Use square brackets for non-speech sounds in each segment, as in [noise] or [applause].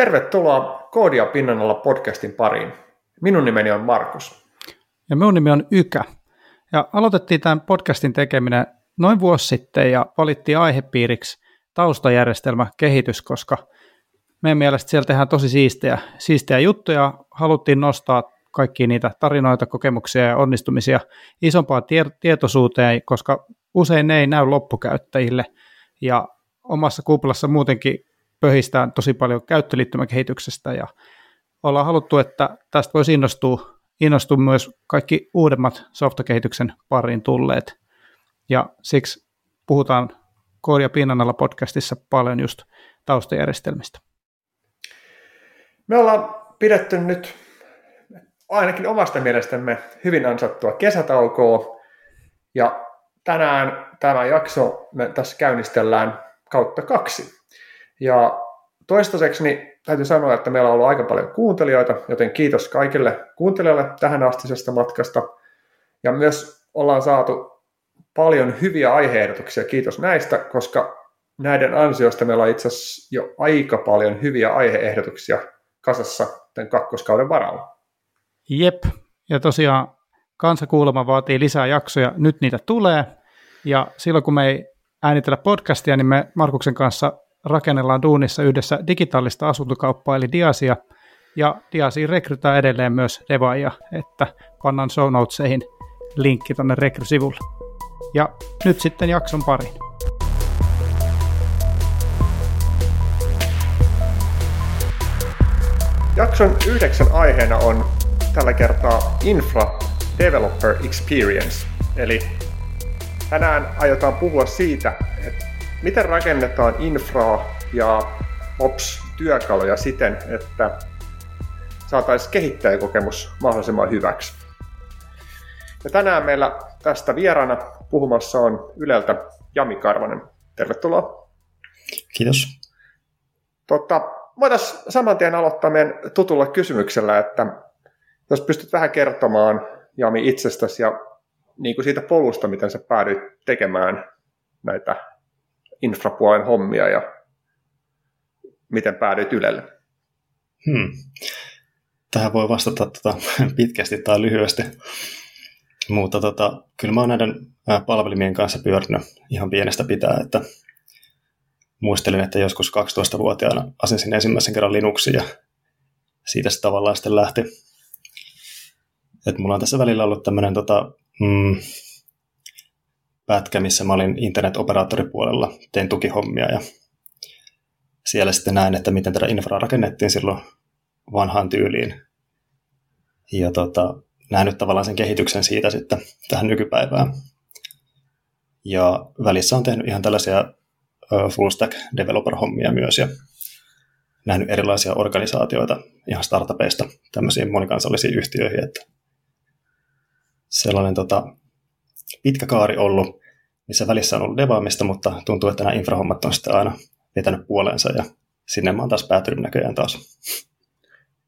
Tervetuloa Koodia pinnan alla podcastin pariin. Minun nimeni on Markus. Ja minun nimi on Ykä. Ja aloitettiin tämän podcastin tekeminen noin vuosi sitten ja valittiin aihepiiriksi taustajärjestelmä kehitys, koska meidän mielestä siellä tehdään tosi siistejä, siistejä juttuja. Haluttiin nostaa kaikki niitä tarinoita, kokemuksia ja onnistumisia isompaan tie- tietoisuuteen, koska usein ne ei näy loppukäyttäjille. Ja omassa kuplassa muutenkin pöhistään tosi paljon käyttöliittymäkehityksestä ja ollaan haluttu, että tästä voisi innostua, innostua myös kaikki uudemmat softakehityksen pariin tulleet. Ja siksi puhutaan Koodia pinnan alla podcastissa paljon just taustajärjestelmistä. Me ollaan pidetty nyt ainakin omasta mielestämme hyvin ansattua kesätaukoa ja tänään tämä jakso me tässä käynnistellään kautta kaksi. Ja toistaiseksi niin täytyy sanoa, että meillä on ollut aika paljon kuuntelijoita, joten kiitos kaikille kuuntelijoille tähän astisesta matkasta. Ja myös ollaan saatu paljon hyviä aiheehdotuksia, kiitos näistä, koska näiden ansiosta meillä on itse asiassa jo aika paljon hyviä aiheehdotuksia kasassa tämän kakkoskauden varalla. Jep, ja tosiaan kansakuulema vaatii lisää jaksoja, nyt niitä tulee, ja silloin kun me ei äänitellä podcastia, niin me Markuksen kanssa rakennellaan duunissa yhdessä digitaalista asuntokauppaa eli Diasia, ja Diasiin rekrytään edelleen myös devaajia, että pannaan show notesihin linkki tuonne rekrysivulle. Ja nyt sitten jakson pariin. Jakson yhdeksän aiheena on tällä kertaa Infra Developer Experience, eli tänään aiotaan puhua siitä, että miten rakennetaan infraa ja ops-työkaluja siten, että saataisiin kehittäjäkokemus mahdollisimman hyväksi. Ja tänään meillä tästä vieraana puhumassa on Yleltä Jami Karvanen. Tervetuloa. Kiitos. Tota, voitaisiin saman tien aloittaa meidän tutulla kysymyksellä, että jos pystyt vähän kertomaan Jami itsestäsi ja niin kuin siitä polusta, miten sä päädyit tekemään näitä infrapuolen hommia ja miten päädyit Ylelle? Hmm. Tähän voi vastata tota, [laughs] pitkästi tai lyhyesti. Mutta tota, kyllä mä oon näiden palvelimien kanssa pyörinyt ihan pienestä pitää, että muistelin, että joskus 12-vuotiaana asensin ensimmäisen kerran Linuxia ja siitä se tavallaan sitten lähti. Et mulla on tässä välillä ollut tämmöinen tota, mm, pätkä, missä mä olin internetoperaattoripuolella, tein tukihommia ja siellä sitten näin, että miten tätä infraa rakennettiin silloin vanhaan tyyliin. Ja tota, nähnyt tavallaan sen kehityksen siitä sitten tähän nykypäivään. Ja välissä on tehnyt ihan tällaisia full stack developer-hommia myös ja nähnyt erilaisia organisaatioita ihan startupeista tämmöisiin monikansallisiin yhtiöihin, että sellainen tota, pitkä kaari ollut, missä välissä on ollut devaamista, mutta tuntuu, että nämä infrahommat on sitten aina vetänyt puoleensa ja sinne mä oon taas päätynyt näköjään taas.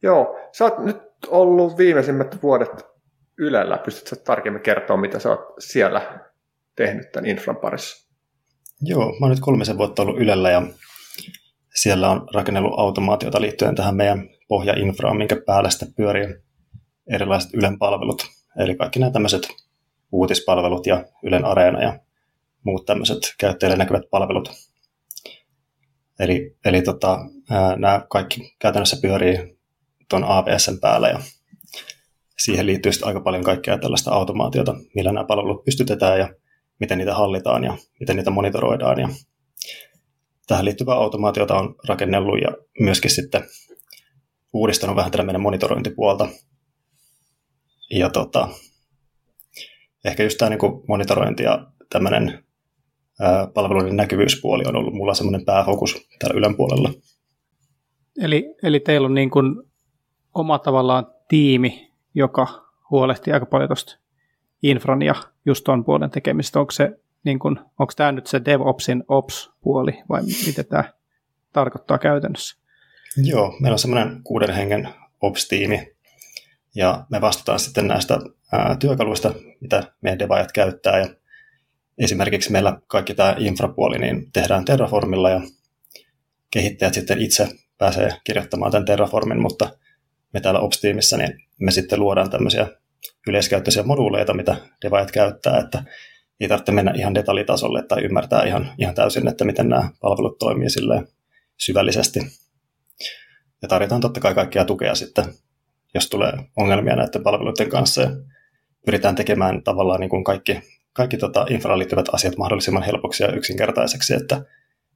Joo, sä oot nyt ollut viimeisimmät vuodet Ylellä. Pystytkö tarkemmin kertoa, mitä sä oot siellä tehnyt tämän infran parissa? Joo, mä oon nyt kolmisen vuotta ollut Ylellä ja siellä on rakennellut automaatiota liittyen tähän meidän pohjainfraan, minkä päällä sitten pyörii erilaiset Ylen palvelut. Eli kaikki nämä tämmöiset uutispalvelut ja Ylen Areena ja muut tämmöiset käyttäjille näkyvät palvelut. Eli, eli tota, nämä kaikki käytännössä pyörii tuon APSn päällä ja siihen liittyy aika paljon kaikkea tällaista automaatiota, millä nämä palvelut pystytetään ja miten niitä hallitaan ja miten niitä monitoroidaan. Ja tähän liittyvää automaatiota on rakennellut ja myöskin sitten uudistanut vähän tätä meidän monitorointipuolta. Ja tota, ehkä just tämä niin monitorointi ja tämmöinen palveluiden näkyvyyspuoli on ollut mulla semmoinen pääfokus täällä Ylen puolella. Eli, eli teillä on niin kuin oma tavallaan tiimi, joka huolehtii aika paljon tuosta infran ja just tuon puolen tekemistä. Onko, se, niin kuin, onko tämä nyt se DevOpsin Ops-puoli vai mitä tämä tarkoittaa käytännössä? Joo, meillä on semmoinen kuuden hengen Ops-tiimi ja me vastataan sitten näistä ää, työkaluista, mitä meidän devaajat käyttää ja esimerkiksi meillä kaikki tämä infrapuoli niin tehdään Terraformilla ja kehittäjät sitten itse pääsee kirjoittamaan tämän Terraformin, mutta me täällä Ops-tiimissä, niin me sitten luodaan tämmöisiä yleiskäyttöisiä moduuleita, mitä devaajat käyttää, että ei tarvitse mennä ihan detaljitasolle tai ymmärtää ihan, ihan täysin, että miten nämä palvelut toimii syvällisesti. Ja tarjotaan totta kai kaikkia tukea sitten, jos tulee ongelmia näiden palveluiden kanssa. Ja pyritään tekemään tavallaan niin kuin kaikki, kaikki tota infraan liittyvät asiat mahdollisimman helpoksi ja yksinkertaiseksi, että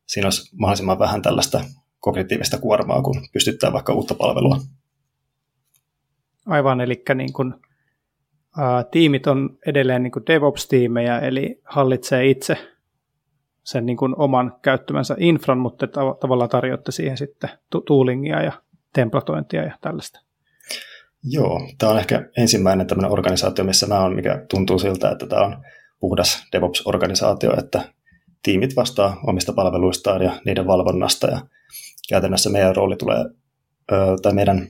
siinä olisi mahdollisimman vähän tällaista kognitiivista kuormaa, kun pystyttää vaikka uutta palvelua. Aivan, eli niin kuin, ä, tiimit on edelleen niin kuin DevOps-tiimejä, eli hallitsee itse sen niin kuin oman käyttämänsä infran, mutta tav- tavallaan tarjotte siihen sitten toolingia ja templatointia ja tällaista. Joo, tämä on ehkä ensimmäinen tämmöinen organisaatio, missä mä oon, mikä tuntuu siltä, että tämä on puhdas DevOps-organisaatio, että tiimit vastaa omista palveluistaan ja niiden valvonnasta ja käytännössä meidän rooli tulee, tai meidän,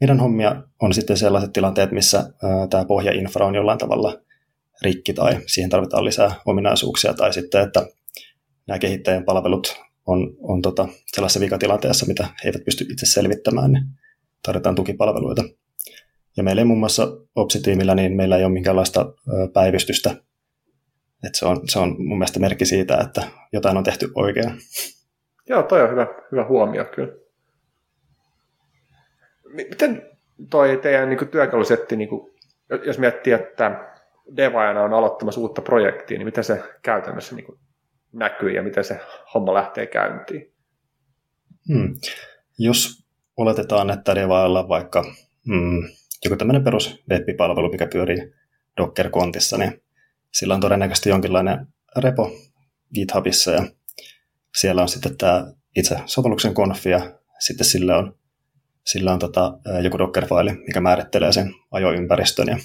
meidän hommia on sitten sellaiset tilanteet, missä tämä pohjainfra on jollain tavalla rikki tai siihen tarvitaan lisää ominaisuuksia tai sitten, että nämä kehittäjän palvelut on, on tota, sellaisessa vikatilanteessa, mitä he eivät pysty itse selvittämään, niin tarvitaan tukipalveluita. Ja meillä ei muun muassa Opsitiimillä, niin meillä ei ole minkäänlaista päivystystä. Et se, on, se on mun mielestä merkki siitä, että jotain on tehty oikein. Joo, toi on hyvä, hyvä huomio kyllä. Miten toi teidän niin työkalusetti, niin kuin, jos miettii, että devaajana on aloittamassa uutta projektia, niin miten se käytännössä niin kuin, näkyy ja miten se homma lähtee käyntiin? Hmm. Jos oletetaan, että devaajalla vaikka hmm, joku tämmöinen perus web-palvelu, mikä pyörii Docker-kontissa, niin sillä on todennäköisesti jonkinlainen repo GitHubissa ja siellä on sitten tämä itse sovelluksen konfi ja sitten sillä on, sillä on tota, joku Docker-faili, mikä määrittelee sen ajoympäristön ja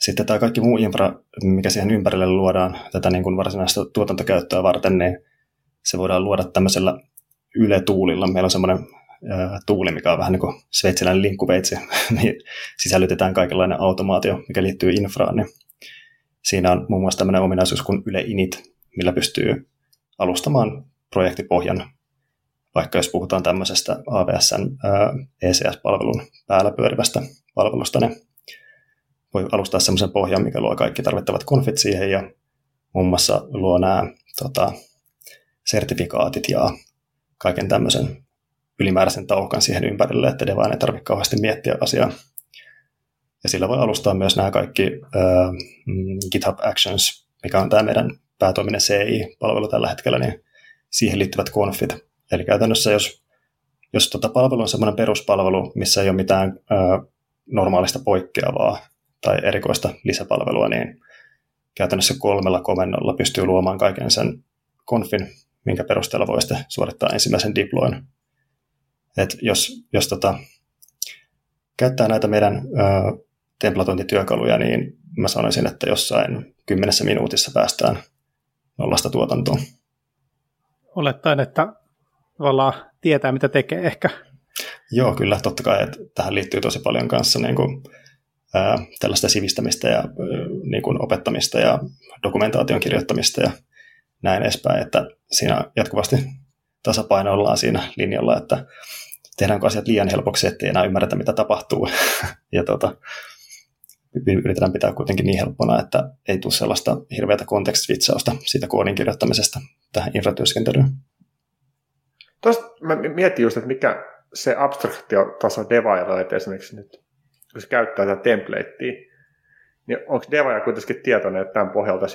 sitten tämä kaikki muu infra, mikä siihen ympärille luodaan tätä niin kuin varsinaista tuotantokäyttöä varten, niin se voidaan luoda tämmöisellä Yle-tuulilla. Meillä on semmoinen tuuli, mikä on vähän niin kuin sveitsiläinen linkkuveitsi, [laughs] niin sisällytetään kaikenlainen automaatio, mikä liittyy infraan. Niin siinä on muun muassa tämmöinen ominaisuus kuin Yle Init, millä pystyy alustamaan projektipohjan, vaikka jos puhutaan tämmöisestä AWSn ECS-palvelun päällä pyörivästä palvelusta, niin voi alustaa semmoisen pohjan, mikä luo kaikki tarvittavat konfit siihen ja muun muassa luo nämä tota, sertifikaatit ja kaiken tämmöisen ylimääräisen tauhkan siihen ympärille, että devaan ei tarvitse kauheasti miettiä asiaa. Ja sillä voi alustaa myös nämä kaikki äh, GitHub Actions, mikä on tämä meidän päätoiminen CI-palvelu tällä hetkellä, niin siihen liittyvät konfit. Eli käytännössä jos, jos tota palvelu on semmoinen peruspalvelu, missä ei ole mitään äh, normaalista poikkeavaa tai erikoista lisäpalvelua, niin käytännössä kolmella komennolla pystyy luomaan kaiken sen konfin, minkä perusteella voi sitten suorittaa ensimmäisen deployn. Et jos jos tota, käyttää näitä meidän ö, templatointityökaluja, niin mä sanoisin, että jossain kymmenessä minuutissa päästään nollasta tuotantoon. Olettaen, että tavallaan tietää, mitä tekee ehkä. Joo, kyllä, totta kai, että tähän liittyy tosi paljon kanssa niin kuin, ää, tällaista sivistämistä ja ää, niin kuin opettamista ja dokumentaation kirjoittamista ja näin edespäin, että siinä jatkuvasti tasapainoillaan siinä linjalla, että tehdäänkö asiat liian helpoksi, ettei enää ymmärretä, mitä tapahtuu. [laughs] ja tota, yritetään pitää kuitenkin niin helppona, että ei tule sellaista hirveätä kontekstvitsausta siitä koodin kirjoittamisesta tähän infratyöskentelyyn. Tuosta mä mietin just, että mikä se abstraktiotaso devailla, että esimerkiksi nyt, kun se käyttää tätä templatea, niin onko devaaja kuitenkin tietoinen, että tämän pohjalta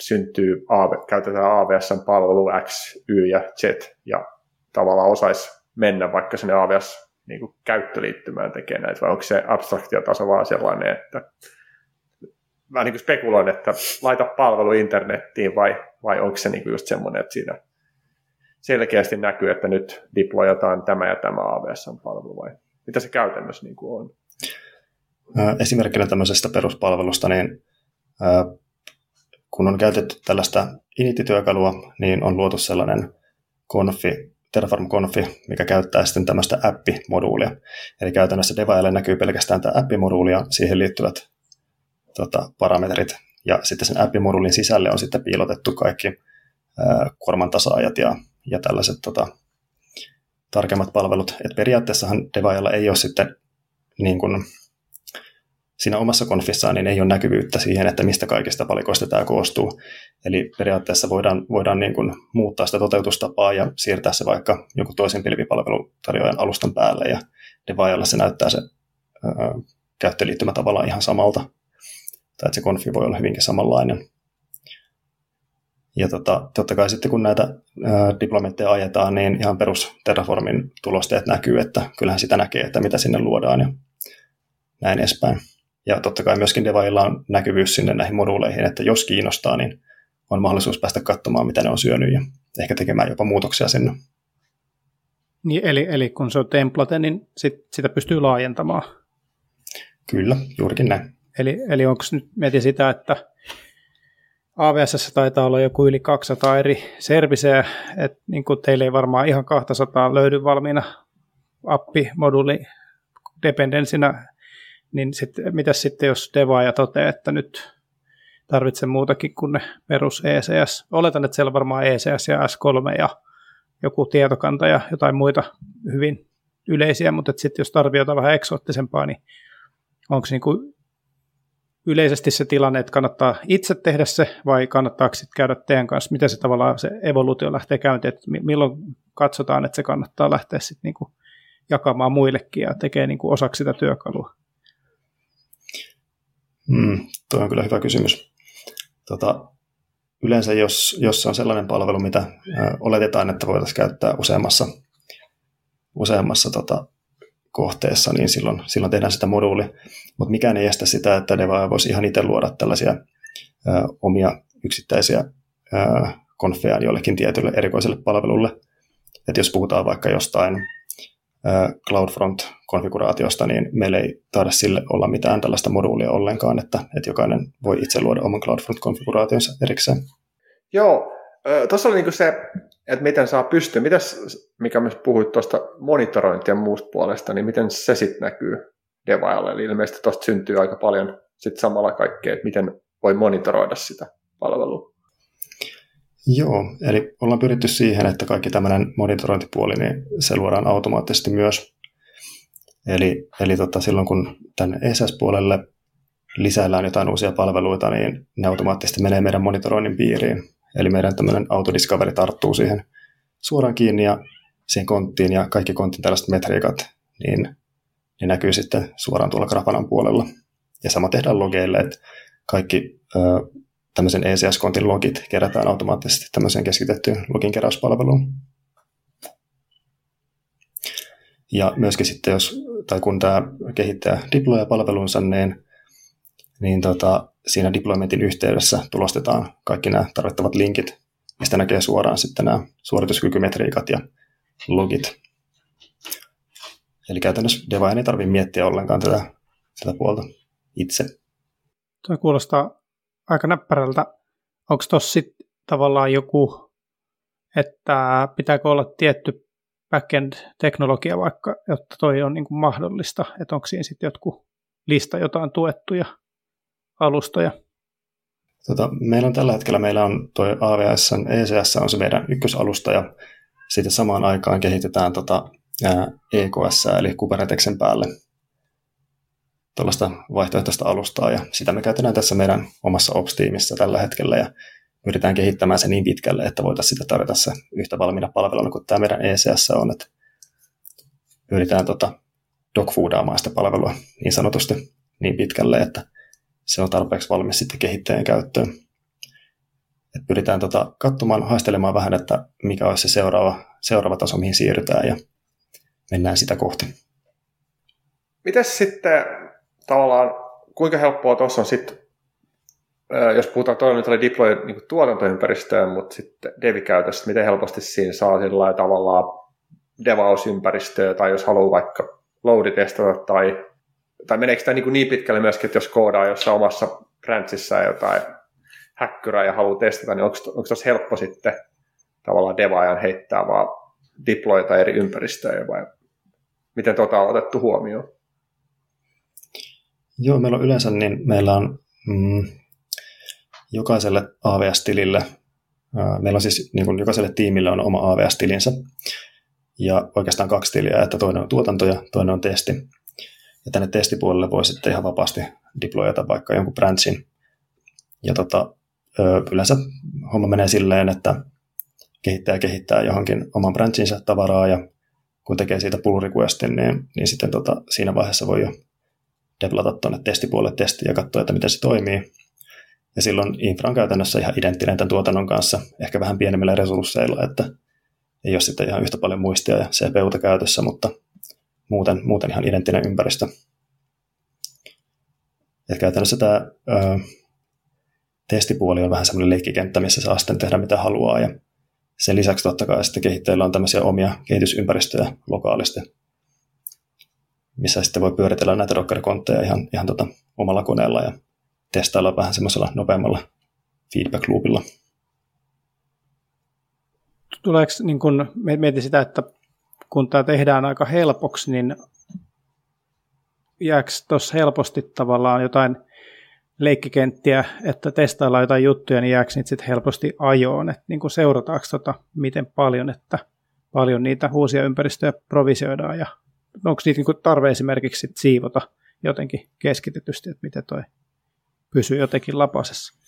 syntyy, AV, käytetään AWSn palvelu X, Y ja Z, ja tavallaan osaisi mennä vaikka sinne AWS niin kuin käyttöliittymään tekemään näitä, vai onko se abstraktiotaso vaan sellainen, että mä niin kuin spekuloin, että laita palvelu internettiin, vai, vai onko se niin kuin just semmoinen, että siinä selkeästi näkyy, että nyt deployataan tämä ja tämä AWS-palvelu, vai mitä se käytännössä niin kuin on? Esimerkkinä tämmöisestä peruspalvelusta, niin kun on käytetty tällaista initityökalua, niin on luotu sellainen konfi, Terraform Confi, mikä käyttää sitten tämmöistä app-moduulia. Eli käytännössä devaajalle näkyy pelkästään tämä app-moduuli ja siihen liittyvät tota, parametrit. Ja sitten sen app-moduulin sisälle on sitten piilotettu kaikki ää, kuorman tasaajat ja, ja tällaiset tota, tarkemmat palvelut. Et periaatteessahan Devaajalla ei ole sitten niin kuin, siinä omassa konfissaan niin ei ole näkyvyyttä siihen, että mistä kaikista palikoista tämä koostuu. Eli periaatteessa voidaan, voidaan niin kuin muuttaa sitä toteutustapaa ja siirtää se vaikka joku toisen pilvipalvelutarjoajan alustan päälle ja Devaajalla se näyttää se ää, käyttöliittymä tavallaan ihan samalta. Tai että se konfi voi olla hyvinkin samanlainen. Ja tota, totta kai sitten kun näitä ää, diplomatteja ajetaan, niin ihan perus Terraformin tulosteet näkyy, että kyllähän sitä näkee, että mitä sinne luodaan ja näin edespäin. Ja totta kai myöskin Devailla on näkyvyys sinne näihin moduuleihin, että jos kiinnostaa, niin on mahdollisuus päästä katsomaan, mitä ne on syönyt ja ehkä tekemään jopa muutoksia sinne. Niin, eli, eli kun se on template, niin sit, sitä pystyy laajentamaan. Kyllä, juurikin näin. Eli, eli onko nyt, mietin sitä, että AVS taitaa olla joku yli 200 eri serviseä, että niin kuin teille ei varmaan ihan 200 löydy valmiina appi-moduli dependenssinä, niin sit, mitä sitten jos devaaja toteaa, että nyt tarvitsen muutakin kuin ne perus ECS. Oletan, että siellä varmaan ECS ja S3 ja joku tietokanta ja jotain muita hyvin yleisiä, mutta sitten jos tarvitsee jotain vähän eksoottisempaa, niin onko niin yleisesti se tilanne, että kannattaa itse tehdä se, vai kannattaako sitten käydä teidän kanssa, miten se tavallaan se evoluutio lähtee käyntiin, että milloin katsotaan, että se kannattaa lähteä sitten niinku jakamaan muillekin ja tekee niinku osaksi sitä työkalua? Mm, tuo on kyllä hyvä kysymys. Tota, yleensä jos, jos on sellainen palvelu, mitä ö, oletetaan, että voitaisiin käyttää useammassa, useammassa tota, kohteessa, niin silloin, silloin tehdään sitä moduuli. Mutta mikään ei estä sitä, että Deva voisi ihan itse luoda tällaisia ö, omia yksittäisiä konfeja jollekin tietylle erikoiselle palvelulle. Et jos puhutaan vaikka jostain CloudFront-konfiguraatiosta, niin meillä ei taida sille olla mitään tällaista moduulia ollenkaan, että, että jokainen voi itse luoda oman CloudFront-konfiguraationsa erikseen. Joo, tuossa oli niinku se, että miten saa pystyä, mitäs, mikä myös puhuit tuosta monitorointia muusta puolesta, niin miten se sitten näkyy devaajalle, eli ilmeisesti tuosta syntyy aika paljon sit samalla kaikkea, että miten voi monitoroida sitä palvelua. Joo, eli ollaan pyritty siihen, että kaikki tämmöinen monitorointipuoli, niin se luodaan automaattisesti myös. Eli, eli tota, silloin kun tänne ESS-puolelle lisäillään jotain uusia palveluita, niin ne automaattisesti menee meidän monitoroinnin piiriin. Eli meidän tämmöinen autodiscovery tarttuu siihen suoraan kiinni ja siihen konttiin ja kaikki kontin tällaiset metriikat, niin ne näkyy sitten suoraan tuolla Grafanan puolella. Ja sama tehdään logeille, että kaikki ö, tämmöisen ECS-kontin logit kerätään automaattisesti tämmöiseen keskitettyyn login keräyspalveluun. Ja myöskin sitten, jos, tai kun tämä kehittäjä deployaa palvelunsa, niin, niin tota, siinä deploymentin yhteydessä tulostetaan kaikki nämä tarvittavat linkit, mistä näkee suoraan sitten nämä suorituskykymetriikat ja logit. Eli käytännössä Deva ei tarvitse miettiä ollenkaan tätä, tätä puolta itse. Tuo kuulostaa aika näppärältä. Onko tuossa sitten tavallaan joku, että pitääkö olla tietty backend-teknologia vaikka, jotta toi on niin kuin mahdollista, että onko siinä sitten jotkut lista jotain tuettuja alustoja? Tota, meillä on tällä hetkellä meillä on tuo AWS, ECS on se meidän ykkösalusta ja sitten samaan aikaan kehitetään tota, EKS eli Kubernetesen päälle tuollaista vaihtoehtoista alustaa ja sitä me käytetään tässä meidän omassa Ops-tiimissä tällä hetkellä ja yritetään kehittämään se niin pitkälle, että voitaisiin sitä tarjota se yhtä valmiina palveluna kuin tämä meidän ECS on, että yritetään tota dogfoodaamaan sitä palvelua niin sanotusti niin pitkälle, että se on tarpeeksi valmis sitten kehittäjän käyttöön. Et pyritään tota katsomaan, haistelemaan vähän, että mikä olisi se seuraava, seuraava taso, mihin siirrytään ja mennään sitä kohti. Mitäs sitten tavallaan, kuinka helppoa tuossa on sitten, jos puhutaan oli deploy niin tuotantoympäristöön, mutta sitten dev-käytössä, miten helposti siinä saa sillä tavallaan devaus-ympäristöä, tai jos haluaa vaikka loaditestata, tai, tai meneekö tämä niin, niin pitkälle myöskin, että jos koodaa jossain omassa branchissa jotain häkkyrää ja haluaa testata, niin onko, onko tuossa helppo sitten tavallaan devaajan heittää vaan deployta eri ympäristöjä, vai miten tota on otettu huomioon? Joo, meillä on yleensä niin meillä on mm, jokaiselle AVS-tilille, ää, meillä on siis niin kuin jokaiselle tiimille on oma AVS-tilinsä, ja oikeastaan kaksi tiliä, että toinen on tuotanto ja toinen on testi. Ja tänne testipuolelle voi sitten ihan vapaasti deployata vaikka jonkun branchin. Ja tota, yleensä homma menee silleen, että kehittäjä kehittää johonkin oman branchinsa tavaraa ja kun tekee siitä pull requestin, niin, niin sitten tota, siinä vaiheessa voi jo develata tuonne testipuolelle testi ja katsoa, että miten se toimii. Ja silloin infra on käytännössä ihan identtinen tämän tuotannon kanssa, ehkä vähän pienemmillä resursseilla, että ei ole sitten ihan yhtä paljon muistia ja CPUta käytössä, mutta muuten, muuten ihan identtinen ympäristö. Et käytännössä tämä ö, testipuoli on vähän semmoinen leikkikenttä, missä saa sitten tehdä mitä haluaa ja sen lisäksi totta kai sitten kehittäjillä on tämmöisiä omia kehitysympäristöjä lokaalisti, missä sitten voi pyöritellä näitä Docker-kontteja ihan, ihan tota omalla koneella ja testailla vähän semmoisella nopeammalla feedback loopilla. Tuleeko, niin kun mietin sitä, että kun tämä tehdään aika helpoksi, niin jääkö tuossa helposti tavallaan jotain leikkikenttiä, että testaillaan jotain juttuja, niin jääkö niitä sitten helposti ajoon, että niin seurataanko tota, miten paljon, että paljon niitä uusia ympäristöjä provisioidaan ja onko niitä niin tarve esimerkiksi sit siivota jotenkin keskitetysti, että miten toi pysyy jotenkin lapasessa?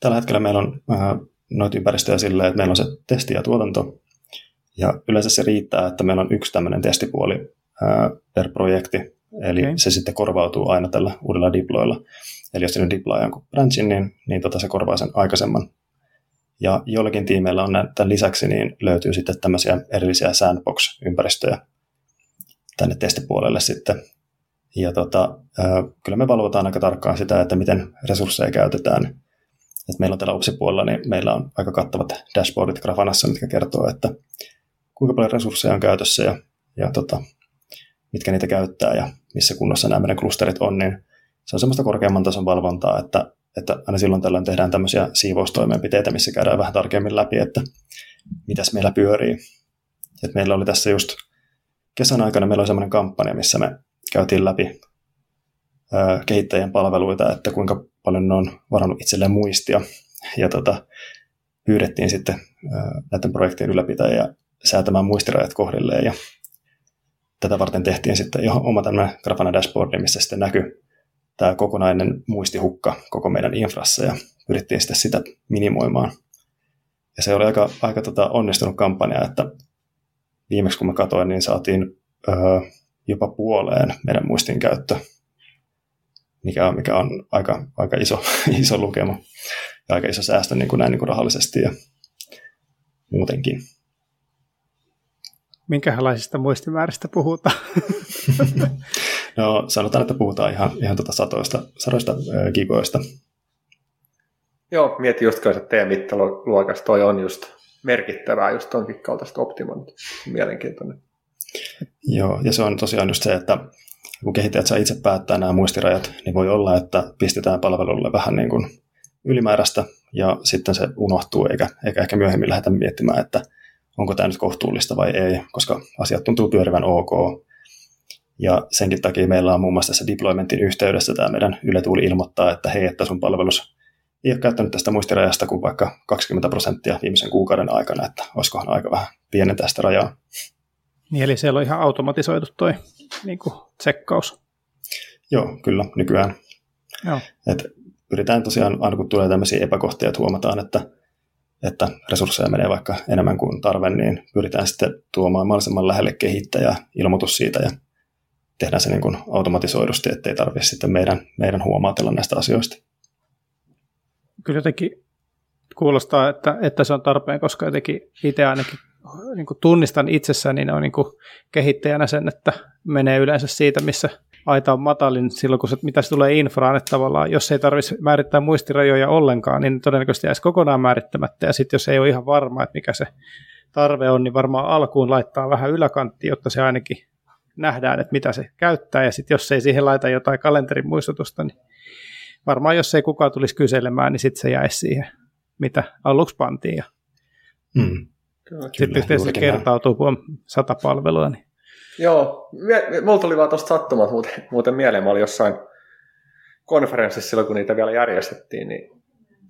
Tällä hetkellä meillä on äh, noita ympäristöjä silleen, että meillä on se testi ja tuotanto, ja yleensä se riittää, että meillä on yksi tämmöinen testipuoli ää, per projekti, eli okay. se sitten korvautuu aina tällä uudella deploylla. Eli jos sinne deploy jonkun branchin, niin, niin tota se korvaa sen aikaisemman. Ja joillakin tiimeillä on tämän lisäksi niin löytyy sitten tämmöisiä erillisiä sandbox-ympäristöjä tänne testipuolelle sitten. Ja tota, kyllä me valvotaan aika tarkkaan sitä, että miten resursseja käytetään. Et meillä on täällä OPSI-puolella, niin meillä on aika kattavat dashboardit Grafanassa, mitkä kertoo, että kuinka paljon resursseja on käytössä ja, ja tota, mitkä niitä käyttää ja missä kunnossa nämä meidän klusterit on, niin se on semmoista korkeamman tason valvontaa, että, että aina silloin tällöin tehdään tämmöisiä siivoustoimenpiteitä, missä käydään vähän tarkemmin läpi, että mitäs meillä pyörii. Et meillä oli tässä just kesän aikana meillä oli semmoinen kampanja, missä me käytiin läpi kehittäjien palveluita, että kuinka paljon ne on varannut itselleen muistia. Ja tota, pyydettiin sitten näiden projektien ylläpitäjiä säätämään muistirajat kohdilleen ja tätä varten tehtiin sitten jo oma tämmöinen Grafana dashboardi, missä sitten näkyy tämä kokonainen muistihukka koko meidän infrassa ja pyrittiin sitten sitä minimoimaan. Ja se oli aika, aika tota onnistunut kampanja, että viimeksi kun mä katsoin, niin saatiin öö, jopa puoleen meidän muistin käyttö, mikä on, mikä on aika, aika iso, [laughs] iso lukema ja aika iso säästö niin kuin näin niin kuin rahallisesti ja muutenkin minkälaisista muistimääristä puhutaan? [laughs] no sanotaan, että puhutaan ihan, ihan tuota satoista, sadoista gigoista. Joo, mieti just että teidän mittaluokassa toi on just merkittävää just tonkin kaltaista optimointia. Mielenkiintoinen. Joo, ja se on tosiaan just se, että kun kehittäjät saa itse päättää nämä muistirajat, niin voi olla, että pistetään palvelulle vähän niin kuin ylimääräistä, ja sitten se unohtuu, eikä, eikä ehkä myöhemmin lähdetä miettimään, että onko tämä nyt kohtuullista vai ei, koska asiat tuntuu pyörivän ok. Ja senkin takia meillä on muun muassa tässä deploymentin yhteydessä tämä meidän Yle ilmoittaa, että hei, että sun palvelus ei ole käyttänyt tästä muistirajasta kuin vaikka 20 prosenttia viimeisen kuukauden aikana, että olisikohan aika vähän pienentää sitä rajaa. Niin, eli siellä on ihan automatisoitu toi niin kuin tsekkaus. Joo, kyllä, nykyään. Joo. Et pyritään tosiaan, aina kun tulee tämmöisiä epäkohtia, että huomataan, että että resursseja menee vaikka enemmän kuin tarve, niin pyritään sitten tuomaan mahdollisimman lähelle kehittäjää ilmoitus siitä ja tehdään se niin kuin automatisoidusti, ettei tarvitse sitten meidän, meidän huomaatella näistä asioista. Kyllä jotenkin kuulostaa, että, että se on tarpeen, koska jotenkin itse ainakin niin kuin tunnistan itsessään, niin on niin kuin kehittäjänä sen, että menee yleensä siitä, missä aita on matalin silloin, kun se, mitä se tulee infraan, että tavallaan jos ei tarvitsisi määrittää muistirajoja ollenkaan, niin todennäköisesti jäisi kokonaan määrittämättä, ja sitten jos ei ole ihan varma, että mikä se tarve on, niin varmaan alkuun laittaa vähän yläkanttiin, jotta se ainakin nähdään, että mitä se käyttää, ja sitten jos ei siihen laita jotain kalenterin muistutusta, niin varmaan jos ei kukaan tulisi kyselemään, niin sitten se jäisi siihen, mitä aluksi pantiin. Ja mm. Sitten yhteensä kertautuu, kun on sata palvelua, niin Joo, mulla tuli vaan tuosta sattumat muuten, muuten mieleen. Mä olin jossain konferenssissa silloin, kun niitä vielä järjestettiin, niin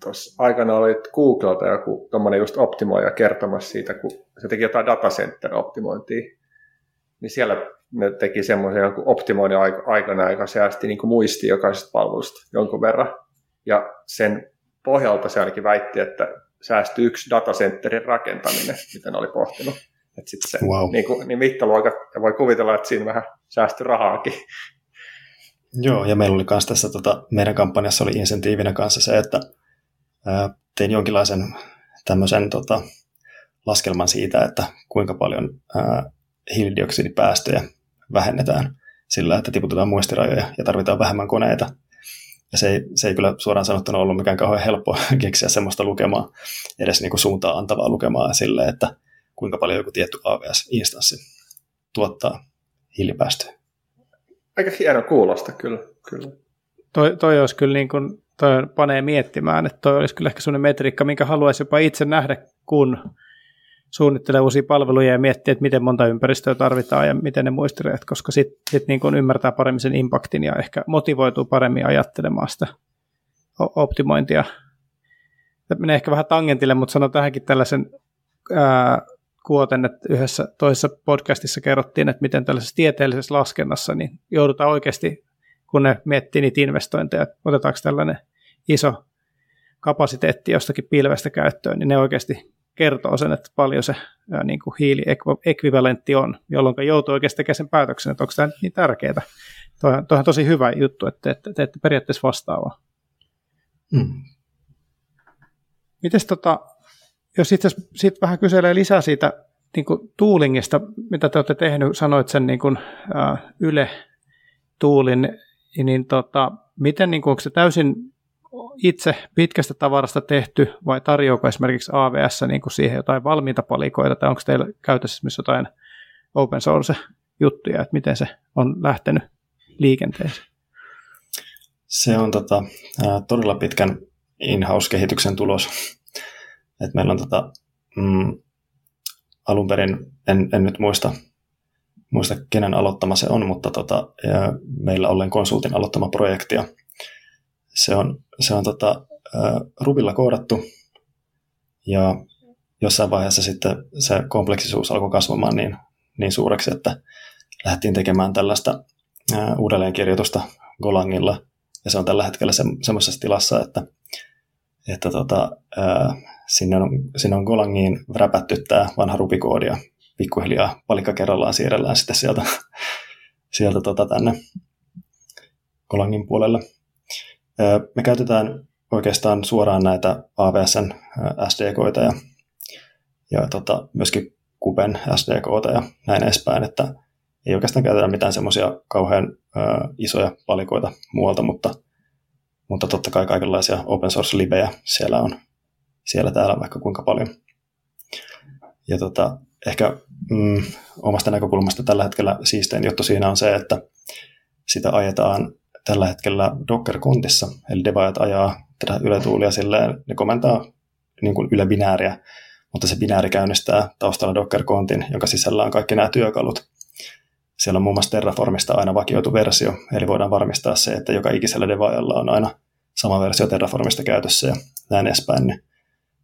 tuossa aikana oli Googlelta joku tuommoinen just optimoija kertomassa siitä, kun se teki jotain datacenter-optimointia, niin siellä ne teki semmoisen joku optimoinnin aikana, joka säästi niin muisti jokaisesta palvelusta jonkun verran. Ja sen pohjalta se ainakin väitti, että säästyi yksi datacenterin rakentaminen, mitä ne oli pohtinut. Että sit se, wow. niin, kuin, niin mittaluokat, ja voi kuvitella, että siinä vähän säästyi rahaakin. Joo, ja meillä oli myös tässä, tota, meidän kampanjassa oli insentiivinä kanssa se, että ää, tein jonkinlaisen tämmöisen tota, laskelman siitä, että kuinka paljon ää, hiilidioksidipäästöjä vähennetään sillä, että tiputetaan muistirajoja ja tarvitaan vähemmän koneita. Ja se ei, se ei kyllä suoraan sanottuna ollut mikään kauhean helppo [laughs] keksiä semmoista lukemaa, edes niin kuin suuntaa antavaa lukemaa sille, että kuinka paljon joku tietty AWS-instanssi tuottaa hiilipäästöjä. Aika hieno kuulosta kyllä. kyllä. Toi, toi olisi kyllä niin kuin, toi panee miettimään, että toi olisi kyllä ehkä sellainen metriikka, minkä haluaisi jopa itse nähdä, kun suunnittelee uusia palveluja ja miettii, että miten monta ympäristöä tarvitaan ja miten ne muistirajat, koska sitten sit niin kuin ymmärtää paremmin sen impaktin ja ehkä motivoituu paremmin ajattelemaan sitä optimointia. Tämä menee ehkä vähän tangentille, mutta sanon tähänkin tällaisen ää, kuoten, että yhdessä toisessa podcastissa kerrottiin, että miten tällaisessa tieteellisessä laskennassa niin joudutaan oikeasti, kun ne miettii niitä investointeja, että otetaanko tällainen iso kapasiteetti jostakin pilvestä käyttöön, niin ne oikeasti kertoo sen, että paljon se ää, niin kuin hiiliekvivalentti on, jolloin joutuu oikeasti tekemään sen päätöksen, että onko tämä niin tärkeää. Toi on tosi hyvä juttu, että teette, teette periaatteessa vastaavaa. Mm. Mites tota, jos itse asiassa vähän kyselee lisää siitä niin kuin toolingista, mitä te olette tehnyt, sanoit sen niin kuin, ää, Yle tuulin, niin tota, miten, niin kuin, onko se täysin itse pitkästä tavarasta tehty vai tarjoako esimerkiksi AVS niin kuin siihen jotain valmiita palikoita tai onko teillä käytössä myös jotain open source juttuja, että miten se on lähtenyt liikenteeseen? Se on tota, todella pitkän in-house-kehityksen tulos. Et meillä on tota, mm, alun perin, en, en nyt muista, muista kenen aloittama se on, mutta tota, meillä ollen konsultin aloittama projekti ja se on, se on tota, Rubilla koodattu ja jossain vaiheessa sitten se kompleksisuus alkoi kasvamaan niin, niin suureksi, että lähdettiin tekemään tällaista uudelleenkirjoitusta Golangilla ja se on tällä hetkellä se, semmoisessa tilassa, että, että tota, ää, sinne, on, sinne on Golangiin räpätty tämä vanha rubikoodi ja pikkuhiljaa palikka kerrallaan siirrellään sitten sieltä, sieltä tota tänne Golangin puolelle. Me käytetään oikeastaan suoraan näitä AWSn SDKita ja, ja tota, myöskin Kuben SDKta ja näin edespäin, että ei oikeastaan käytetä mitään semmoisia kauhean ö, isoja palikoita muualta, mutta, mutta totta kai kaikenlaisia open source libejä siellä on siellä täällä vaikka kuinka paljon. Ja tota, ehkä mm, omasta näkökulmasta tällä hetkellä siistein juttu siinä on se, että sitä ajetaan tällä hetkellä Docker-kontissa, eli devaajat ajaa tätä yletuulia silleen, ne komentaa niin kuin yle binääriä, mutta se binääri käynnistää taustalla Docker-kontin, jonka sisällä on kaikki nämä työkalut. Siellä on muun muassa Terraformista aina vakioitu versio, eli voidaan varmistaa se, että joka ikisellä devaajalla on aina sama versio Terraformista käytössä ja näin edespäin. Niin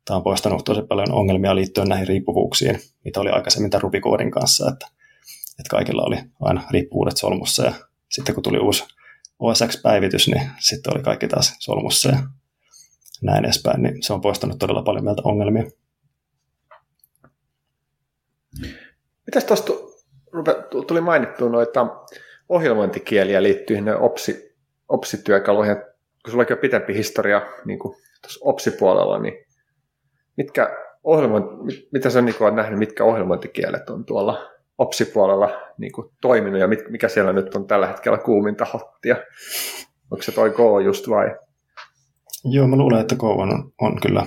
tämä on poistanut tosi paljon ongelmia liittyen näihin riippuvuuksiin, mitä oli aikaisemmin tämän Ruby-koodin kanssa, että, että kaikilla oli aina riippuvuudet solmussa ja sitten kun tuli uusi OSX-päivitys, niin sitten oli kaikki taas solmussa ja näin edespäin, niin se on poistanut todella paljon meiltä ongelmia. Mitäs tuosta tuli mainittua noita ohjelmointikieliä liittyen OPSI, OPSI-työkaluihin, kun sulla on jo pitempi historia niin tuossa OPSI-puolella, niin mitkä ohjelmoint, mitä sä niin nähnyt, mitkä ohjelmointikielet on tuolla OPSI-puolella niin kuin toiminut ja mikä siellä nyt on tällä hetkellä kuuminta hottia? Onko se toi Go just vai? Joo, mä luulen, että Go on, on kyllä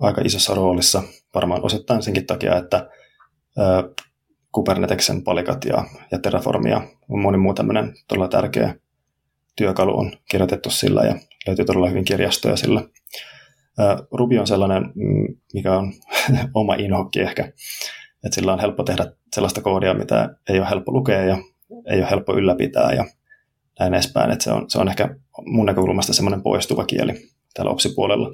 aika isossa roolissa, varmaan osittain senkin takia, että ö, Kubernetexen palikat ja, ja Terraform ja moni muu tämmöinen todella tärkeä työkalu on kirjoitettu sillä ja löytyy todella hyvin kirjastoja sillä. Ruby on sellainen, mm, mikä on [laughs] oma inhokki ehkä, että sillä on helppo tehdä sellaista koodia, mitä ei ole helppo lukea ja ei ole helppo ylläpitää ja näin edespäin. Että se, on, se on ehkä mun näkökulmasta semmoinen poistuva kieli täällä OPSI-puolella.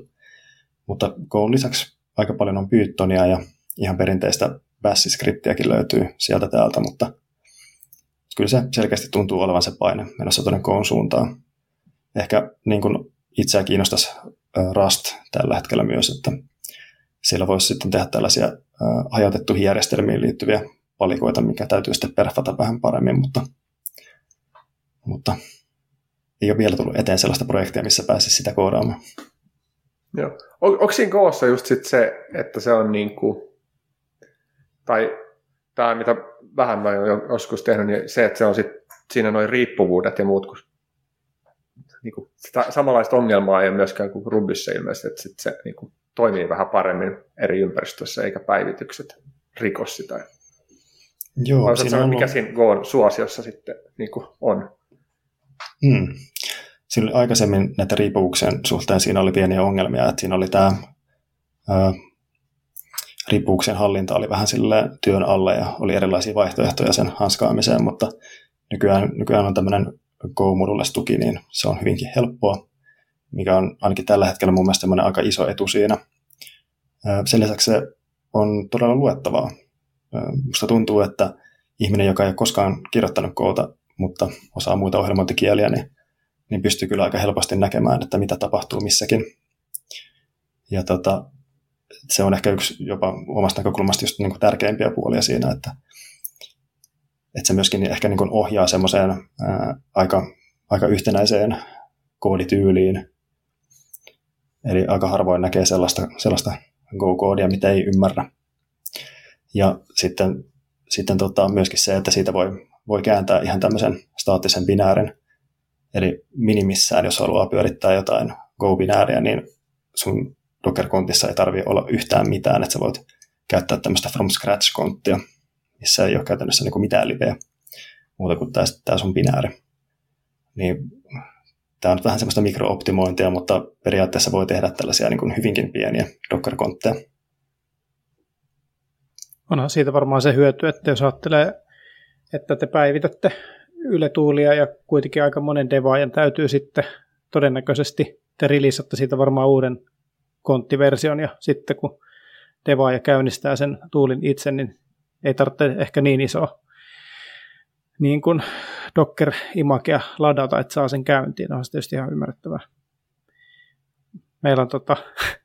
Mutta Go lisäksi aika paljon on Pythonia ja ihan perinteistä Bash-skriptiäkin löytyy sieltä täältä, mutta kyllä se selkeästi tuntuu olevan se paine menossa tuonne Goon suuntaan. Ehkä niin kuin itseä kiinnostaisi Rust tällä hetkellä myös, että siellä voisi sitten tehdä tällaisia hajautettuihin järjestelmiin liittyviä valikoita, mikä täytyy sitten perfata vähän paremmin, mutta, mutta ei ole vielä tullut eteen sellaista projektia, missä pääsisi sitä koodaamaan. Joo. On, onko siinä koossa just sit se, että se on niin kuin, tai tämä mitä vähän mä olen joskus tehnyt, niin se, että se on sit, siinä noin riippuvuudet ja muut, kun niin kuin, sitä samanlaista ongelmaa ei ole myöskään kuin Rubyssä ilmeisesti, että sit se niin kuin, toimii vähän paremmin eri ympäristössä, eikä päivitykset rikos sitä. Joo, Vai siinä on mikä siinä Goon suosiossa sitten niin kuin on? Hmm. Siinä aikaisemmin näitä riippuvuuksien suhteen siinä oli pieniä ongelmia, että siinä oli tämä ää, riippuvuuksien hallinta oli vähän sille työn alle ja oli erilaisia vaihtoehtoja sen hanskaamiseen, mutta nykyään, nykyään on tämmöinen Go-modules-tuki, niin se on hyvinkin helppoa, mikä on ainakin tällä hetkellä mun mielestä aika iso etu siinä. Sen lisäksi se on todella luettavaa. Musta tuntuu, että ihminen, joka ei ole koskaan kirjoittanut koota, mutta osaa muita ohjelmointikieliä, niin, niin pystyy kyllä aika helposti näkemään, että mitä tapahtuu missäkin. Ja tota, se on ehkä yksi jopa omasta näkökulmasta just niin kuin tärkeimpiä puolia siinä, että, että se myöskin ehkä niin kuin ohjaa semmoiseen ää, aika, aika yhtenäiseen koodityyliin. Eli aika harvoin näkee sellaista, sellaista Go-koodia, mitä ei ymmärrä. Ja sitten, sitten tota, myöskin se, että siitä voi, voi kääntää ihan tämmöisen staattisen binäärin. Eli minimissään, jos haluaa pyörittää jotain Go-binääriä, niin sun Docker-kontissa ei tarvitse olla yhtään mitään, että sä voit käyttää tämmöistä from scratch-konttia, missä ei ole käytännössä niin mitään liveä muuta kuin tämä sun binääri. Niin tämä on vähän semmoista mikrooptimointia, mutta periaatteessa voi tehdä tällaisia niin kuin hyvinkin pieniä Docker-kontteja. Onhan siitä varmaan se hyöty, että jos ajattelee, että te päivitätte Yle Tuulia ja kuitenkin aika monen devaajan täytyy sitten todennäköisesti te rilisatte siitä varmaan uuden konttiversion ja sitten kun devaaja käynnistää sen tuulin itse, niin ei tarvitse ehkä niin iso niin kuin docker imagea ladata, että saa sen käyntiin. On se tietysti ihan ymmärrettävää. Meillä on tota,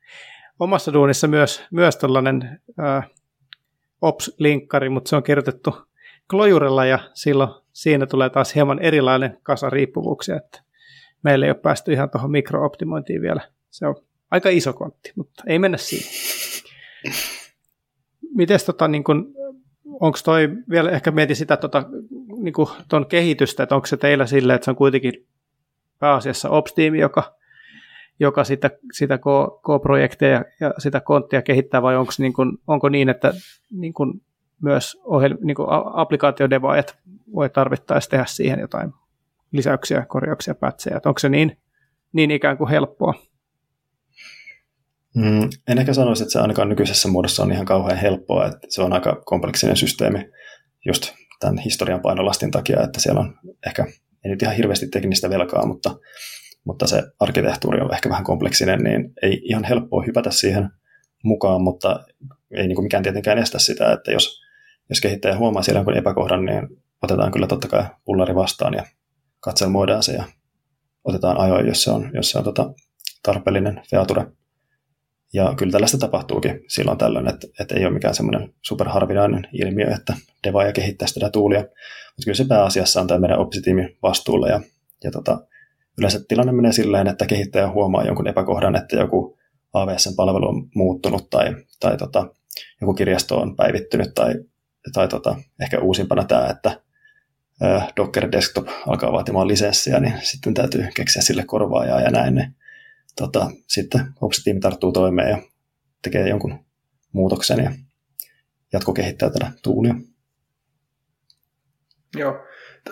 [laughs] omassa duunissa myös, myös tällainen ää, ops-linkkari, mutta se on kirjoitettu Klojurella ja silloin siinä tulee taas hieman erilainen kasa riippuvuuksia, että meillä ei ole päästy ihan tuohon mikrooptimointiin vielä. Se on aika iso kontti, mutta ei mennä siihen. Mites tota, niin kun, onko toi, vielä ehkä mieti sitä tota, niin kun, ton kehitystä, että onko se teillä silleen, että se on kuitenkin pääasiassa Ops-tiimi, joka, joka sitä, sitä K-projekteja ja sitä konttia kehittää, vai onko niin, kun, onko niin että niin kun myös ohjel, niin applikaatiodevaajat voi tarvittaessa tehdä siihen jotain lisäyksiä, korjauksia, pätsejä, onko se niin, niin ikään kuin helppoa? Mm, en ehkä sanoisi, että se ainakaan nykyisessä muodossa on ihan kauhean helppoa, että se on aika kompleksinen systeemi just tämän historian painolastin takia, että siellä on ehkä, ei nyt ihan hirveästi teknistä velkaa, mutta, mutta se arkkitehtuuri on ehkä vähän kompleksinen, niin ei ihan helppoa hypätä siihen mukaan, mutta ei niin kuin mikään tietenkään estä sitä, että jos, jos kehittäjä huomaa siellä jonkun epäkohdan, niin otetaan kyllä totta kai pullari vastaan ja katselmoidaan se ja otetaan ajoin, jos se on, jos se on tota tarpeellinen feature. Ja kyllä tällaista tapahtuukin silloin tällöin, että, että ei ole mikään semmoinen superharvinainen ilmiö, että devaaja kehittää sitä tuulia. Mutta kyllä se pääasiassa on tämä meidän opsitiimin vastuulla. Ja, ja tota, yleensä tilanne menee silleen, että kehittäjä huomaa jonkun epäkohdan, että joku AWS-palvelu on muuttunut tai, tai tota, joku kirjasto on päivittynyt tai, tai tota, ehkä uusimpana tämä, että Docker Desktop alkaa vaatimaan lisenssiä, niin sitten täytyy keksiä sille korvaajaa ja näin. Niin tota, sitten Ops-tiimi tarttuu toimeen ja tekee jonkun muutoksen ja jatkokehittää tätä tuulia. Joo.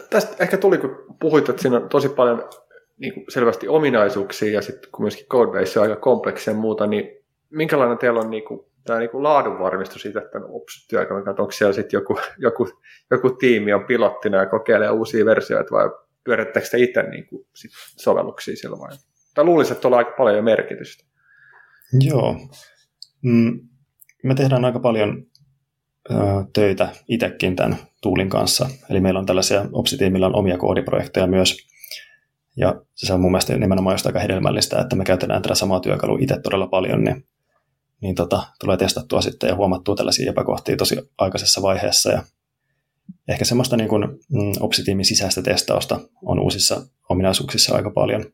Tästä ehkä tuli, kun puhuit, että siinä on tosi paljon niin kuin selvästi ominaisuuksia ja sitten kun myöskin codebase on aika kompleksia ja muuta, niin minkälainen teillä on niin kuin, tämä niin kuin laadunvarmistus siitä, että Ops-työaikana, onko siellä sitten joku, [laughs] joku, joku tiimi on pilottina ja kokeilee uusia versioita vai pyörittäkö te itse niin kuin sit sovelluksia siellä vai? Tai luulisin, että tuolla aika paljon jo merkitystä. Joo. Mm, me tehdään aika paljon ö, töitä itsekin tämän tuulin kanssa. Eli meillä on tällaisia, Opsitiimillä on omia koodiprojekteja myös. Ja se on mun mielestä nimenomaan just aika hedelmällistä, että me käytetään tätä samaa työkalua itse todella paljon, niin, niin tota, tulee testattua sitten ja huomattua tällaisia epäkohtia tosi aikaisessa vaiheessa. Ja ehkä semmoista niin kuin, mm, Opsitiimin sisäistä testausta on uusissa ominaisuuksissa aika paljon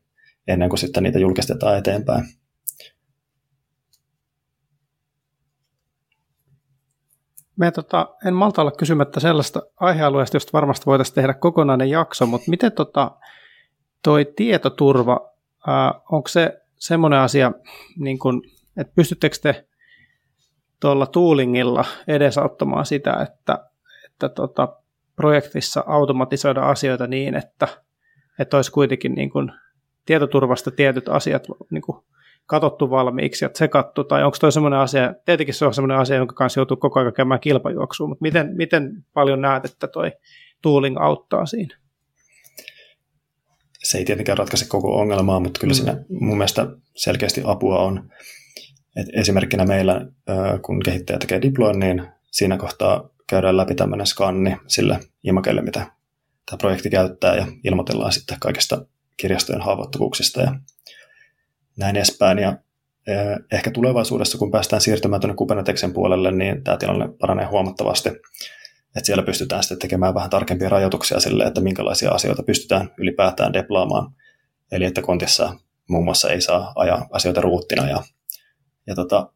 ennen kuin sitten niitä julkistetaan eteenpäin. Me tota, en malta olla kysymättä sellaista aihealueesta, josta varmasti voitaisiin tehdä kokonainen jakso, mutta miten tota, toi tietoturva, ää, onko se semmoinen asia, niin kun, että pystyttekö te tuolla toolingilla edesauttamaan sitä, että, että tota, projektissa automatisoida asioita niin, että, että olisi kuitenkin niin kun, tietoturvasta tietyt asiat niin kun, katsottu valmiiksi ja tsekattu, tai onko toi semmoinen asia, tietenkin se on semmoinen asia, jonka kanssa joutuu koko ajan käymään kilpajuoksua, mutta miten, miten paljon näet, että toi tooling auttaa siinä? Se ei tietenkään ratkaise koko ongelmaa, mutta kyllä mm. siinä mun mielestä selkeästi apua on. Et esimerkkinä meillä, kun kehittäjä tekee deployn, niin siinä kohtaa käydään läpi tämmöinen skanni sille imakelle, mitä tämä projekti käyttää, ja ilmoitellaan sitten kaikista kirjastojen haavoittuvuuksista ja näin edespäin. Ja ehkä tulevaisuudessa, kun päästään siirtymään tuonne Kubernetesen puolelle, niin tämä tilanne paranee huomattavasti. Että siellä pystytään sitten tekemään vähän tarkempia rajoituksia sille, että minkälaisia asioita pystytään ylipäätään deplaamaan. Eli että kontissa muun muassa ei saa ajaa asioita ruuttina ja, ja tota,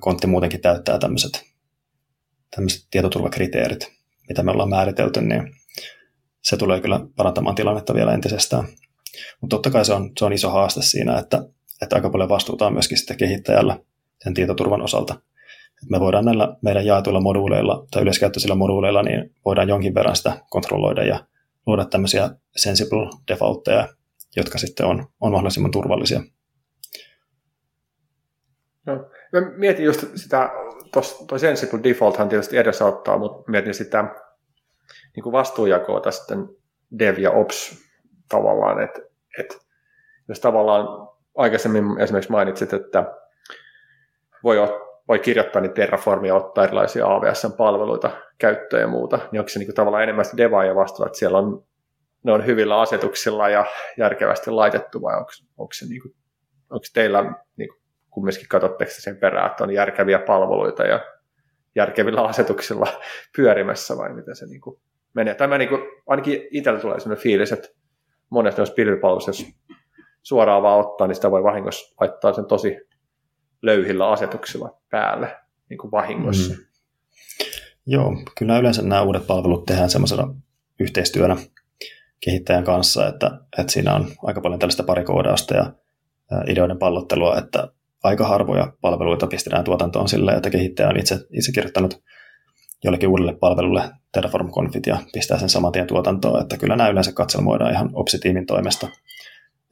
kontti muutenkin täyttää tämmöiset, tämmöiset tietoturvakriteerit, mitä me ollaan määritelty, niin se tulee kyllä parantamaan tilannetta vielä entisestään. Mutta totta kai se on, se on iso haaste siinä, että, että aika paljon vastuuta on myöskin sitten kehittäjällä sen tietoturvan osalta. Et me voidaan näillä meidän jaetuilla moduuleilla tai yleiskäyttöisillä moduuleilla, niin voidaan jonkin verran sitä kontrolloida ja luoda tämmöisiä sensible defaultteja, jotka sitten on, on mahdollisimman turvallisia. No, mä mietin just sitä, tuo sensible defaulthan tietysti edesauttaa, mutta mietin sitä niin kuin vastuunjakoa tästä dev ja ops tavallaan, että, että jos tavallaan aikaisemmin esimerkiksi mainitsit, että voi, voi kirjoittaa niin Terraformia ottaa erilaisia AWS-palveluita käyttöön ja muuta, niin onko se niin kuin tavallaan enemmän sitä devaa ja vastuu, että siellä on, ne on hyvillä asetuksilla ja järkevästi laitettu vai onko, onko, se niin kuin, onko teillä niin kuin, kumminkin katsotteko sen perään, että on järkeviä palveluita ja järkevillä asetuksilla [laughs] pyörimässä vai miten se niin kuin menee. Tämä niin kuin, ainakin itsellä tulee sellainen fiilis, että monesti jos pilvipalveluissa, jos suoraan vaan ottaa, niin sitä voi vahingossa laittaa sen tosi löyhillä asetuksilla päälle niin kuin vahingossa. Mm. Joo, kyllä yleensä nämä uudet palvelut tehdään semmoisena yhteistyönä kehittäjän kanssa, että, että siinä on aika paljon tällaista parikoodausta ja ideoiden pallottelua, että aika harvoja palveluita pistetään tuotantoon sillä, että kehittäjä on itse, itse kirjoittanut jollekin uudelle palvelulle Terraform Confit ja pistää sen saman tien tuotantoon, että kyllä nämä yleensä katselmoidaan ihan Opsi-tiimin toimesta.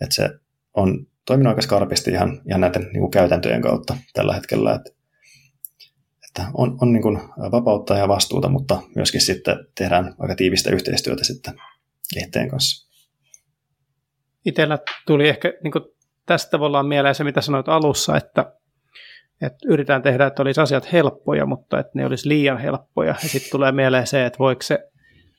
Että se on toiminut aika skarpisti ihan, ihan näiden niin kuin käytäntöjen kautta tällä hetkellä, että, että on, on niin kuin vapautta ja vastuuta, mutta myöskin sitten tehdään aika tiivistä yhteistyötä sitten kehittäjän kanssa. Itsellä tuli ehkä niin kuin tästä tavallaan mieleen se, mitä sanoit alussa, että että yritetään tehdä, että olisi asiat helppoja, mutta että ne olisi liian helppoja. Ja sitten tulee mieleen se, että voiko se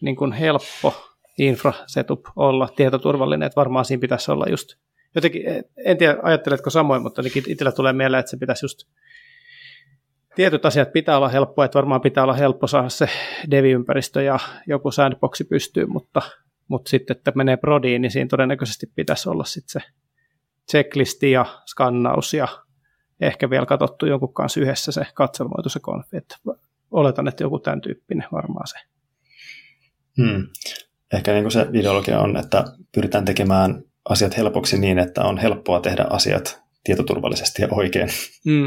niin kuin helppo infra setup olla tietoturvallinen, että varmaan siinä pitäisi olla just jotenkin, en tiedä ajatteletko samoin, mutta itsellä tulee mieleen, että se pitäisi just tietyt asiat pitää olla helppoa, että varmaan pitää olla helppo saada se devi-ympäristö ja joku sandboxi pystyy, mutta, mutta sitten, että menee prodiin, niin siinä todennäköisesti pitäisi olla sitten se checklisti ja skannaus ja ehkä vielä katsottu jonkun kanssa yhdessä se katselmoitu se konfi, että oletan, että joku tämän tyyppinen varmaan se. Hmm. Ehkä niin kuin se ideologia on, että pyritään tekemään asiat helpoksi niin, että on helppoa tehdä asiat tietoturvallisesti ja oikein. Hmm.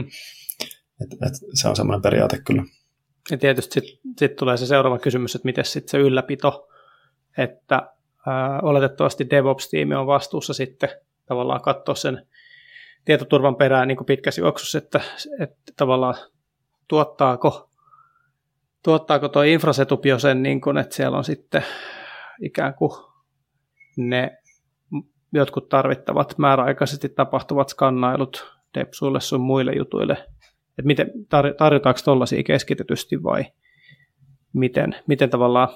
Et, et se on semmoinen periaate kyllä. Ja tietysti sitten sit tulee se seuraava kysymys, että miten sitten se ylläpito, että ää, oletettavasti DevOps-tiimi on vastuussa sitten tavallaan katsoa sen tietoturvan perään niin kuin pitkässä juoksussa, että, että tavallaan tuottaako, tuottaako tuo infrasetup jo sen, niin kuin, että siellä on sitten ikään kuin ne jotkut tarvittavat määräaikaisesti tapahtuvat skannailut Depsuille sun muille jutuille? Et miten, tar- tarjotaanko tuollaisia keskitetysti vai miten, miten tavallaan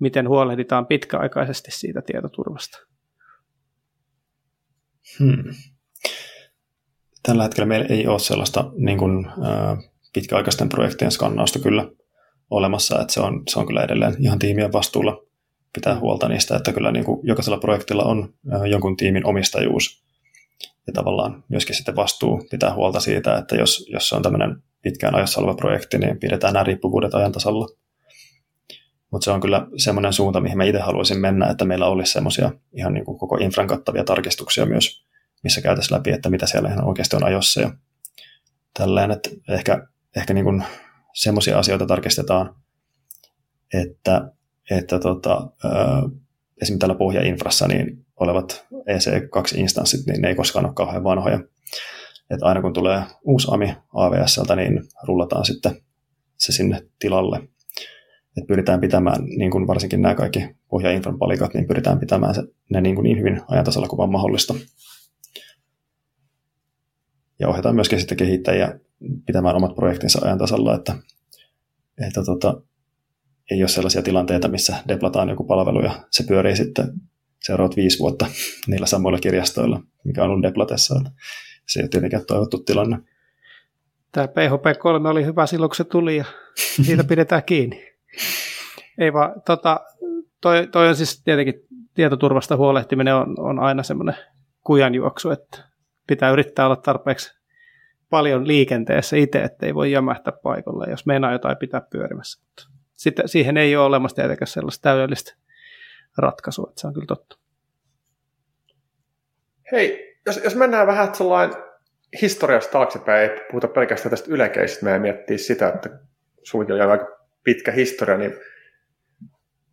miten huolehditaan pitkäaikaisesti siitä tietoturvasta? Hmm. Tällä hetkellä meillä ei ole sellaista niin kuin, äh, pitkäaikaisten projektien skannausta kyllä olemassa, että se on, se on kyllä edelleen ihan tiimien vastuulla pitää huolta niistä, että kyllä niin kuin jokaisella projektilla on äh, jonkun tiimin omistajuus ja tavallaan myöskin sitten vastuu pitää huolta siitä, että jos, jos se on tämmöinen pitkään ajassa oleva projekti, niin pidetään nämä riippuvuudet ajan tasalla. Mutta se on kyllä semmoinen suunta, mihin mä itse haluaisin mennä, että meillä olisi semmoisia ihan niin kuin koko infran kattavia tarkistuksia myös, missä käytäisiin läpi, että mitä siellä ihan oikeasti on ajossa ja tälleen, että ehkä, ehkä niin kuin semmoisia asioita tarkistetaan, että, että tota, esimerkiksi tällä pohjainfrassa niin olevat EC2-instanssit, niin ne ei koskaan ole kauhean vanhoja. Että aina kun tulee uusi AMI AVSltä, niin rullataan sitten se sinne tilalle. Et pyritään pitämään, niin kuin varsinkin nämä kaikki pohjainfran palikat, niin pyritään pitämään se, ne niin, kuin niin hyvin ajantasalla kuin vaan mahdollista. Ja ohjataan myöskin sitten kehittäjiä pitämään omat projektinsa ajantasalla, että, että tota, ei ole sellaisia tilanteita, missä deplataan joku palvelu ja se pyörii sitten seuraavat viisi vuotta [laughs] niillä samoilla kirjastoilla, mikä on ollut deplatessa. Se ei ole tietenkään toivottu tilanne. Tämä PHP3 oli hyvä silloin, kun se tuli ja [laughs] siitä pidetään kiinni. Ei vaan, tota, toi, toi on siis tietenkin tietoturvasta huolehtiminen on, on aina semmoinen kujanjuoksu, että pitää yrittää olla tarpeeksi paljon liikenteessä itse, ettei voi jämähtää paikalle, jos meinaa jotain pitää pyörimässä. Mutta siihen ei ole olemassa tietenkään sellaista täydellistä ratkaisua, että se on kyllä totta. Hei, jos, jos mennään vähän sellainen historiasta taaksepäin, ei puhuta pelkästään tästä ylekeisistä, meidän miettiä sitä, että sullakin oli aika pitkä historia, niin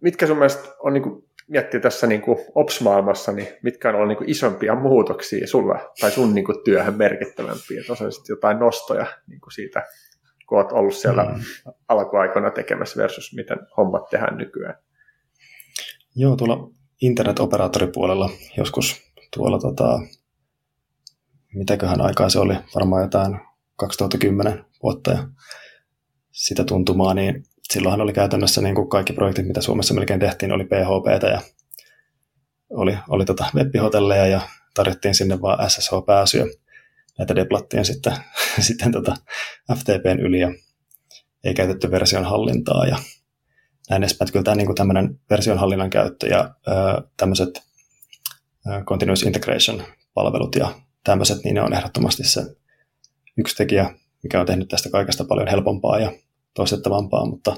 mitkä sun mielestä on niin kuin, miettiä tässä niin kuin Ops-maailmassa, niin mitkä on ollut niin kuin isompia muutoksia sulla tai sun niin kuin työhön merkittävämpiä, että on jotain nostoja niin kuin siitä, kun olet ollut siellä mm. alkuaikoina tekemässä versus miten hommat tehdään nykyään. Joo, tuolla internetoperaattoripuolella joskus tuolla, tota, mitäköhän aikaa se oli, varmaan jotain 2010 vuotta ja sitä tuntumaa, niin silloinhan oli käytännössä niin kuin kaikki projektit, mitä Suomessa melkein tehtiin, oli PHP ja oli, oli tota webbihotelleja ja tarjottiin sinne vaan SSH-pääsyä. Näitä deplattiin sitten, [laughs] sitten tota FTPn yli ja ei käytetty version hallintaa ja näin edespäin. Kyllä tämä niin kuin tämmöinen version hallinnan käyttö ja ö, tämmöiset ö, continuous integration-palvelut ja tämmöiset, niin ne on ehdottomasti se yksi tekijä, mikä on tehnyt tästä kaikesta paljon helpompaa ja toistettavampaa, mutta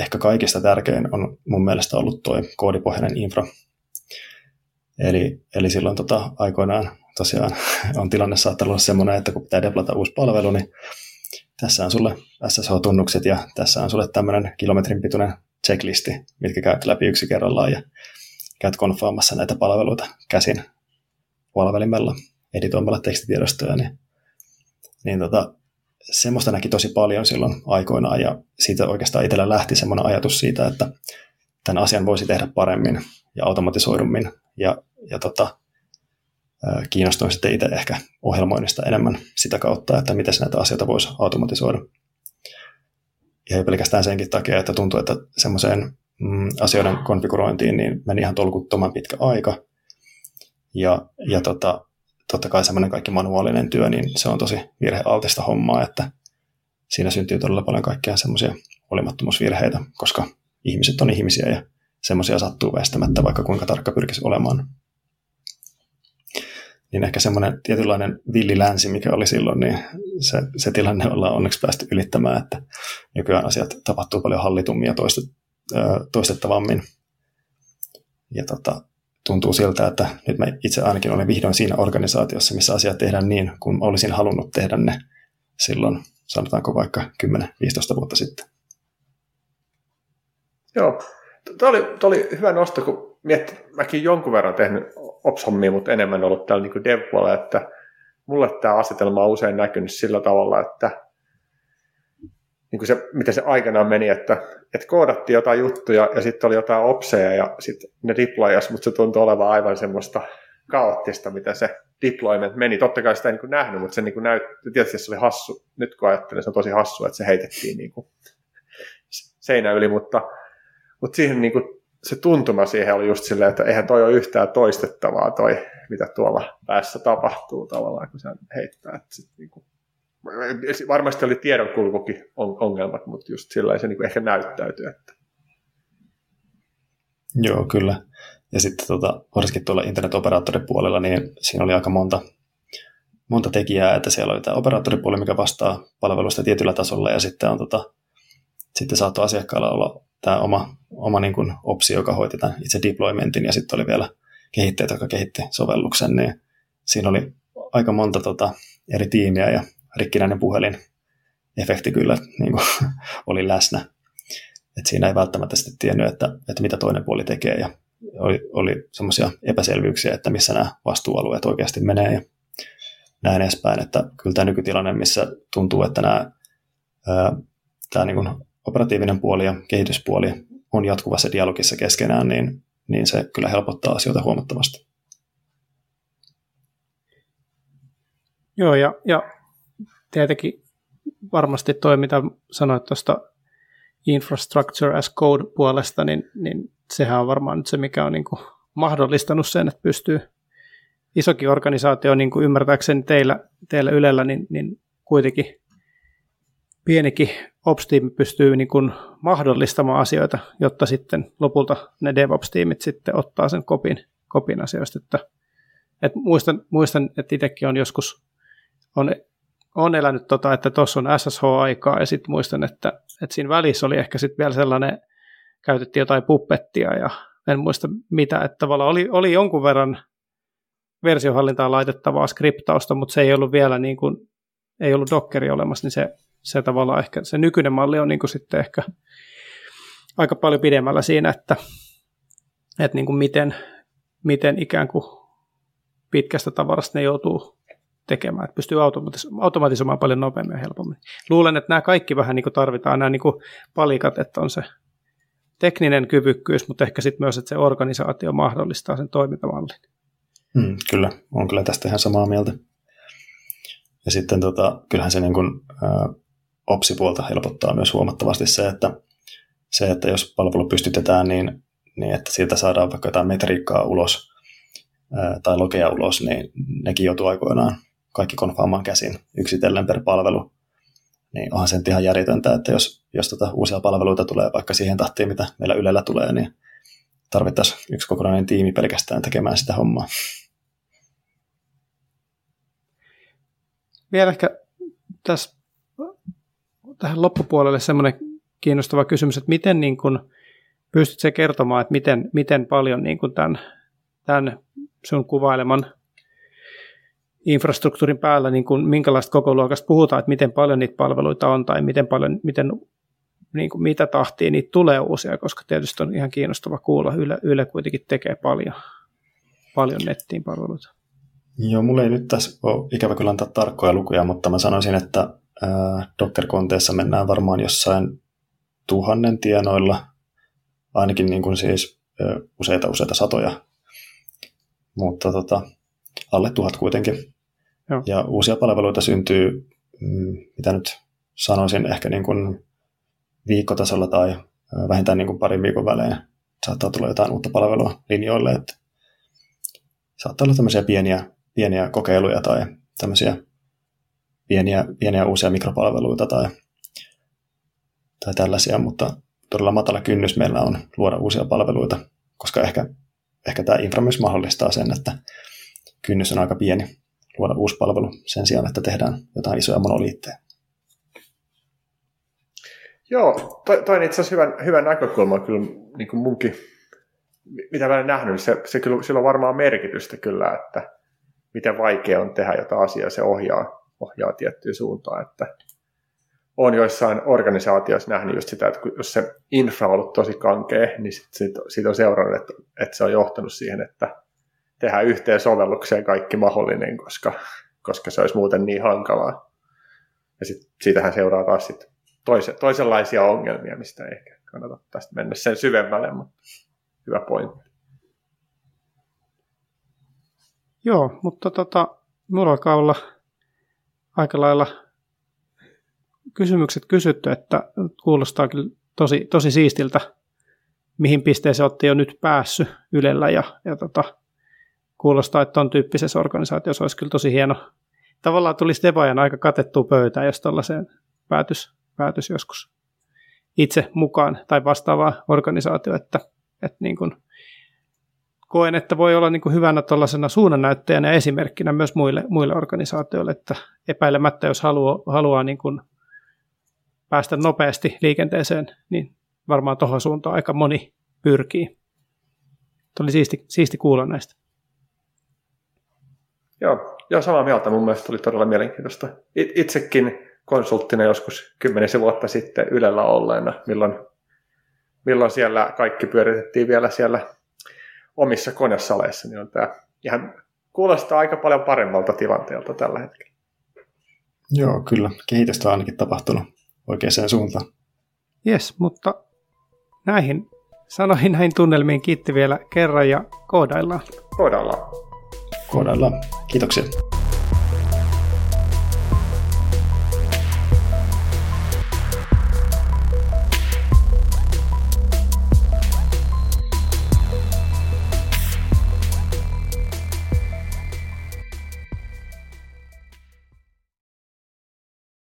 ehkä kaikista tärkein on mun mielestä ollut tuo koodipohjainen infra. Eli, eli silloin tota, aikoinaan tosiaan [laughs] on tilanne saattanut olla semmoinen, että kun pitää deplata uusi palvelu, niin tässä on sulle SSH-tunnukset ja tässä on sulle tämmöinen kilometrin pituinen checklisti, mitkä käyt läpi yksi kerrallaan ja käyt konfaamassa näitä palveluita käsin palvelimella editoimalla tekstitiedostoja, niin, niin tota, semmoista näki tosi paljon silloin aikoinaan ja siitä oikeastaan itsellä lähti semmoinen ajatus siitä, että tämän asian voisi tehdä paremmin ja automatisoidummin ja, ja tota, kiinnostuin sitten itse ehkä ohjelmoinnista enemmän sitä kautta, että miten näitä asioita voisi automatisoida. Ja pelkästään senkin takia, että tuntuu, että semmoiseen mm, asioiden konfigurointiin niin meni ihan tolkuttoman pitkä aika. Ja, ja tota, totta kai semmoinen kaikki manuaalinen työ, niin se on tosi virhealtista hommaa, että siinä syntyy todella paljon kaikkea semmoisia olimattomuusvirheitä, koska ihmiset on ihmisiä ja semmoisia sattuu väistämättä, vaikka kuinka tarkka pyrkisi olemaan. Niin ehkä semmoinen tietynlainen villilänsi, mikä oli silloin, niin se, se tilanne ollaan onneksi päästy ylittämään, että nykyään asiat tapahtuu paljon hallitummin ja toistet, toistettavammin. Ja tota, tuntuu siltä, että nyt mä itse ainakin olen vihdoin siinä organisaatiossa, missä asiat tehdään niin, kuin olisin halunnut tehdä ne silloin, sanotaanko vaikka 10-15 vuotta sitten. Joo, Tuo oli, tuo oli hyvä nosto, kun mietti, mäkin jonkun verran tehnyt ops mutta enemmän ollut täällä niin dev että mulle tämä asetelma on usein näkynyt sillä tavalla, että niin kuin se, miten se aikanaan meni, että, että koodattiin jotain juttuja ja sitten oli jotain opseja ja sitten ne deployas, mutta se tuntui olevan aivan semmoista kaoottista, mitä se deployment meni. Totta kai sitä ei niin nähnyt, mutta se niin näytti, tietysti se oli hassu. Nyt kun ajattelen, se on tosi hassu, että se heitettiin niin kuin seinä yli, mutta, mutta siihen niin kuin, se tuntuma siihen oli just silleen, että eihän toi ole yhtään toistettavaa toi, mitä tuolla päässä tapahtuu tavallaan, kun se heittää. Että sit, niin kuin, varmasti oli tiedonkulkukin ongelmat, mutta just sillä se niin ehkä näyttäytyy. Että. Joo, kyllä. Ja sitten tota, varsinkin tuolla internetoperaattoripuolella, niin siinä oli aika monta, monta tekijää, että siellä oli tämä operaattoripuoli, mikä vastaa palvelusta tietyllä tasolla, ja sitten on tota, sitten saattoi asiakkaalla olla tämä oma, oma niin kuin opsi, joka hoiti tämän itse deploymentin, ja sitten oli vielä kehittäjät, joka kehitti sovelluksen, niin siinä oli aika monta tota, eri tiimiä, ja rikkinäinen puhelin efekti kyllä niin kuin, [laughs] oli läsnä. Et siinä ei välttämättä sitten tiennyt, että, että mitä toinen puoli tekee, ja oli, oli semmoisia epäselvyyksiä, että missä nämä vastuualueet oikeasti menee, ja näin edespäin, että kyllä tämä nykytilanne, missä tuntuu, että nämä, ää, tämä niin kuin operatiivinen puoli ja kehityspuoli on jatkuvassa dialogissa keskenään, niin, niin se kyllä helpottaa asioita huomattavasti. Joo, ja, ja tietenkin varmasti toi, mitä sanoit tuosta infrastructure as code puolesta, niin, niin sehän on varmaan nyt se, mikä on niin kuin mahdollistanut sen, että pystyy isokin organisaatio, niin kuin ymmärtääkseni teillä, teillä Ylellä, niin, niin kuitenkin pienikin Ops-tiimi pystyy niin kuin mahdollistamaan asioita, jotta sitten lopulta ne DevOps-tiimit sitten ottaa sen kopin, kopin asioista. Että, että muistan, muistan, että itsekin on joskus on, on elänyt tota, että tuossa on SSH-aikaa ja sitten muistan, että, että siinä välissä oli ehkä sitten vielä sellainen, käytettiin jotain puppettia ja en muista mitä, että tavallaan oli, oli jonkun verran versiohallintaan laitettavaa skriptausta, mutta se ei ollut vielä niin kuin, ei ollut Dockeri olemassa, niin se se tavallaan ehkä, se nykyinen malli on niin kuin sitten ehkä aika paljon pidemmällä siinä, että, että niin kuin miten, miten ikään kuin pitkästä tavarasta ne joutuu tekemään, että pystyy automatis- automatisoimaan paljon nopeammin ja helpommin. Luulen, että nämä kaikki vähän niin kuin tarvitaan, nämä niin kuin palikat, että on se tekninen kyvykkyys, mutta ehkä sitten myös, että se organisaatio mahdollistaa sen toimintamallin. Mm, kyllä, on kyllä tästä ihan samaa mieltä. Ja sitten tota, kyllähän se niin kuin, äh, opsipuolta helpottaa myös huomattavasti se, että, se, että jos palvelu pystytetään, niin, niin että sieltä saadaan vaikka jotain metriikkaa ulos ää, tai logeja ulos, niin nekin joutuu aikoinaan kaikki konfaamaan käsin yksitellen per palvelu. Niin onhan se ihan järjetöntä, että jos, jos tota uusia palveluita tulee vaikka siihen tahtiin, mitä meillä Ylellä tulee, niin tarvittaisiin yksi kokonainen tiimi pelkästään tekemään sitä hommaa. Vielä ehkä tässä tähän loppupuolelle semmoinen kiinnostava kysymys, että miten niin kuin, pystyt se kertomaan, että miten, miten paljon niin kuin tämän, tämän sun kuvaileman infrastruktuurin päällä, niin kuin, minkälaista koko luokasta puhutaan, että miten paljon niitä palveluita on tai miten paljon, miten, niin kuin, mitä tahtia niitä tulee uusia, koska tietysti on ihan kiinnostava kuulla. Yle, Yle kuitenkin tekee paljon, paljon nettiin palveluita. Joo, mulla ei nyt tässä ole ikävä kyllä antaa tarkkoja lukuja, mutta mä sanoisin, että Docker-konteessa mennään varmaan jossain tuhannen tienoilla, ainakin niin kuin siis useita useita satoja, mutta tota, alle tuhat kuitenkin. Ja uusia palveluita syntyy, mm, mitä nyt sanoisin, ehkä niin kuin viikkotasolla tai vähintään niin kuin parin viikon välein saattaa tulla jotain uutta palvelua linjoille. Että saattaa olla tämmöisiä pieniä, pieniä kokeiluja tai tämmöisiä pieniä, pieniä uusia mikropalveluita tai, tai tällaisia, mutta todella matala kynnys meillä on luoda uusia palveluita, koska ehkä, ehkä tämä infra myös mahdollistaa sen, että kynnys on aika pieni luoda uusi palvelu sen sijaan, että tehdään jotain isoja monoliittejä. Joo, toi, toi on itse asiassa hyvä, hyvä näkökulma kyllä niin kuin munkin, mitä mä en nähnyt, niin se, se kyllä, sillä on varmaan merkitystä kyllä, että miten vaikea on tehdä jotain asiaa, se ohjaa ohjaa tiettyyn suuntaan. Että on joissain organisaatioissa nähnyt just sitä, että jos se infra on ollut tosi kankea, niin sit, sit, on seurannut, että, että se on johtanut siihen, että tehdään yhteen sovellukseen kaikki mahdollinen, koska, koska se olisi muuten niin hankalaa. Ja sit, siitähän seuraa taas sit toise, toisenlaisia ongelmia, mistä ei ehkä kannata tästä mennä sen syvemmälle, mutta hyvä pointti. Joo, mutta tota, mulla alkaa olla aika lailla kysymykset kysytty, että kuulostaa kyllä tosi, tosi siistiltä, mihin pisteeseen olette jo nyt päässyt Ylellä ja, ja tota, kuulostaa, että on tyyppisessä organisaatiossa olisi kyllä tosi hieno. Tavallaan tulisi devajan aika katettua pöytään, jos tällaiseen päätys, päätys joskus itse mukaan tai vastaavaa organisaatio, että, että niin kuin koen, että voi olla niin kuin hyvänä tuollaisena suunnannäyttäjänä ja esimerkkinä myös muille, muille organisaatioille, että epäilemättä jos haluaa, haluaa niin kuin päästä nopeasti liikenteeseen, niin varmaan tuohon suuntaan aika moni pyrkii. Tuo oli siisti, siisti kuulla näistä. Joo, joo, samaa mieltä. Mun mielestä oli todella mielenkiintoista. Itsekin konsulttina joskus kymmenisen vuotta sitten Ylellä olleena, milloin, milloin siellä kaikki pyöritettiin vielä siellä omissa konesaleissa, niin on tämä ihan kuulostaa aika paljon paremmalta tilanteelta tällä hetkellä. Joo, kyllä. Kehitystä on ainakin tapahtunut oikeaan suuntaan. Yes, mutta näihin sanoihin, näihin tunnelmiin kiitti vielä kerran ja koodaillaan. Koodaillaan. Koodaillaan. Kiitoksia.